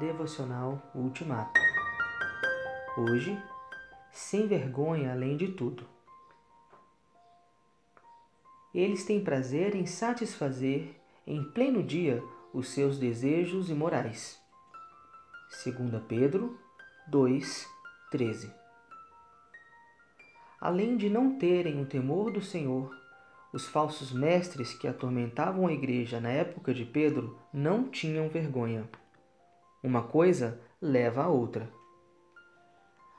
Devocional Ultimato. Hoje, sem vergonha além de tudo. Eles têm prazer em satisfazer em pleno dia os seus desejos imorais. 2 Pedro 2, 13 Além de não terem o temor do Senhor, os falsos mestres que atormentavam a igreja na época de Pedro não tinham vergonha. Uma coisa leva a outra.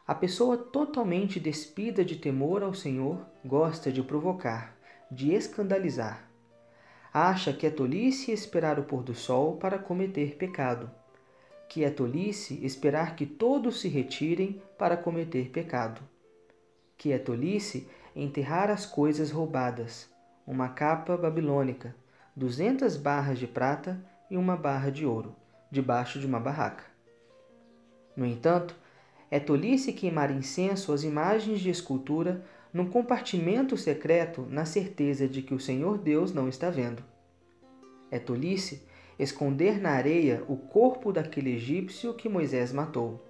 A pessoa totalmente despida de temor ao Senhor gosta de provocar, de escandalizar. Acha que é tolice esperar o pôr do sol para cometer pecado, que é tolice esperar que todos se retirem para cometer pecado, que é tolice enterrar as coisas roubadas, uma capa babilônica, duzentas barras de prata e uma barra de ouro, debaixo de uma barraca. No entanto, é tolice queimar incenso às imagens de escultura num compartimento secreto na certeza de que o Senhor Deus não está vendo. É tolice esconder na areia o corpo daquele egípcio que Moisés matou.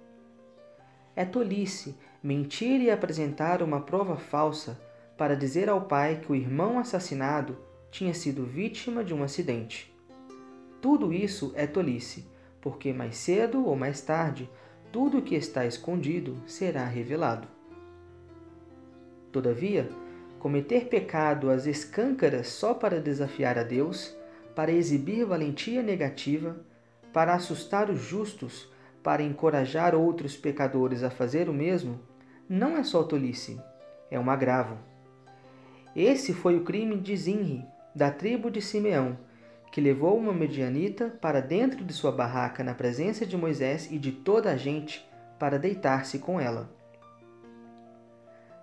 É tolice mentir e apresentar uma prova falsa para dizer ao pai que o irmão assassinado tinha sido vítima de um acidente. Tudo isso é tolice, porque mais cedo ou mais tarde, tudo o que está escondido será revelado. Todavia, cometer pecado às escâncaras só para desafiar a Deus, para exibir valentia negativa, para assustar os justos, para encorajar outros pecadores a fazer o mesmo, não é só tolice, é um agravo. Esse foi o crime de Zinri, da tribo de Simeão, que levou uma medianita para dentro de sua barraca na presença de Moisés e de toda a gente para deitar-se com ela.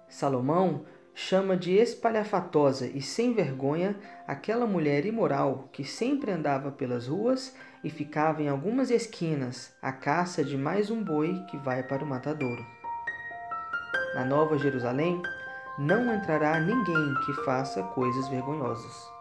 Salomão chama de espalhafatosa e sem vergonha aquela mulher imoral que sempre andava pelas ruas e ficava em algumas esquinas à caça de mais um boi que vai para o matadouro. Na Nova Jerusalém, não entrará ninguém que faça coisas vergonhosas.